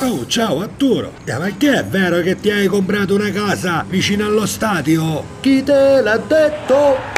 Oh, ciao Arturo! Eh, ma che è vero che ti hai comprato una casa vicino allo stadio? Chi te l'ha detto?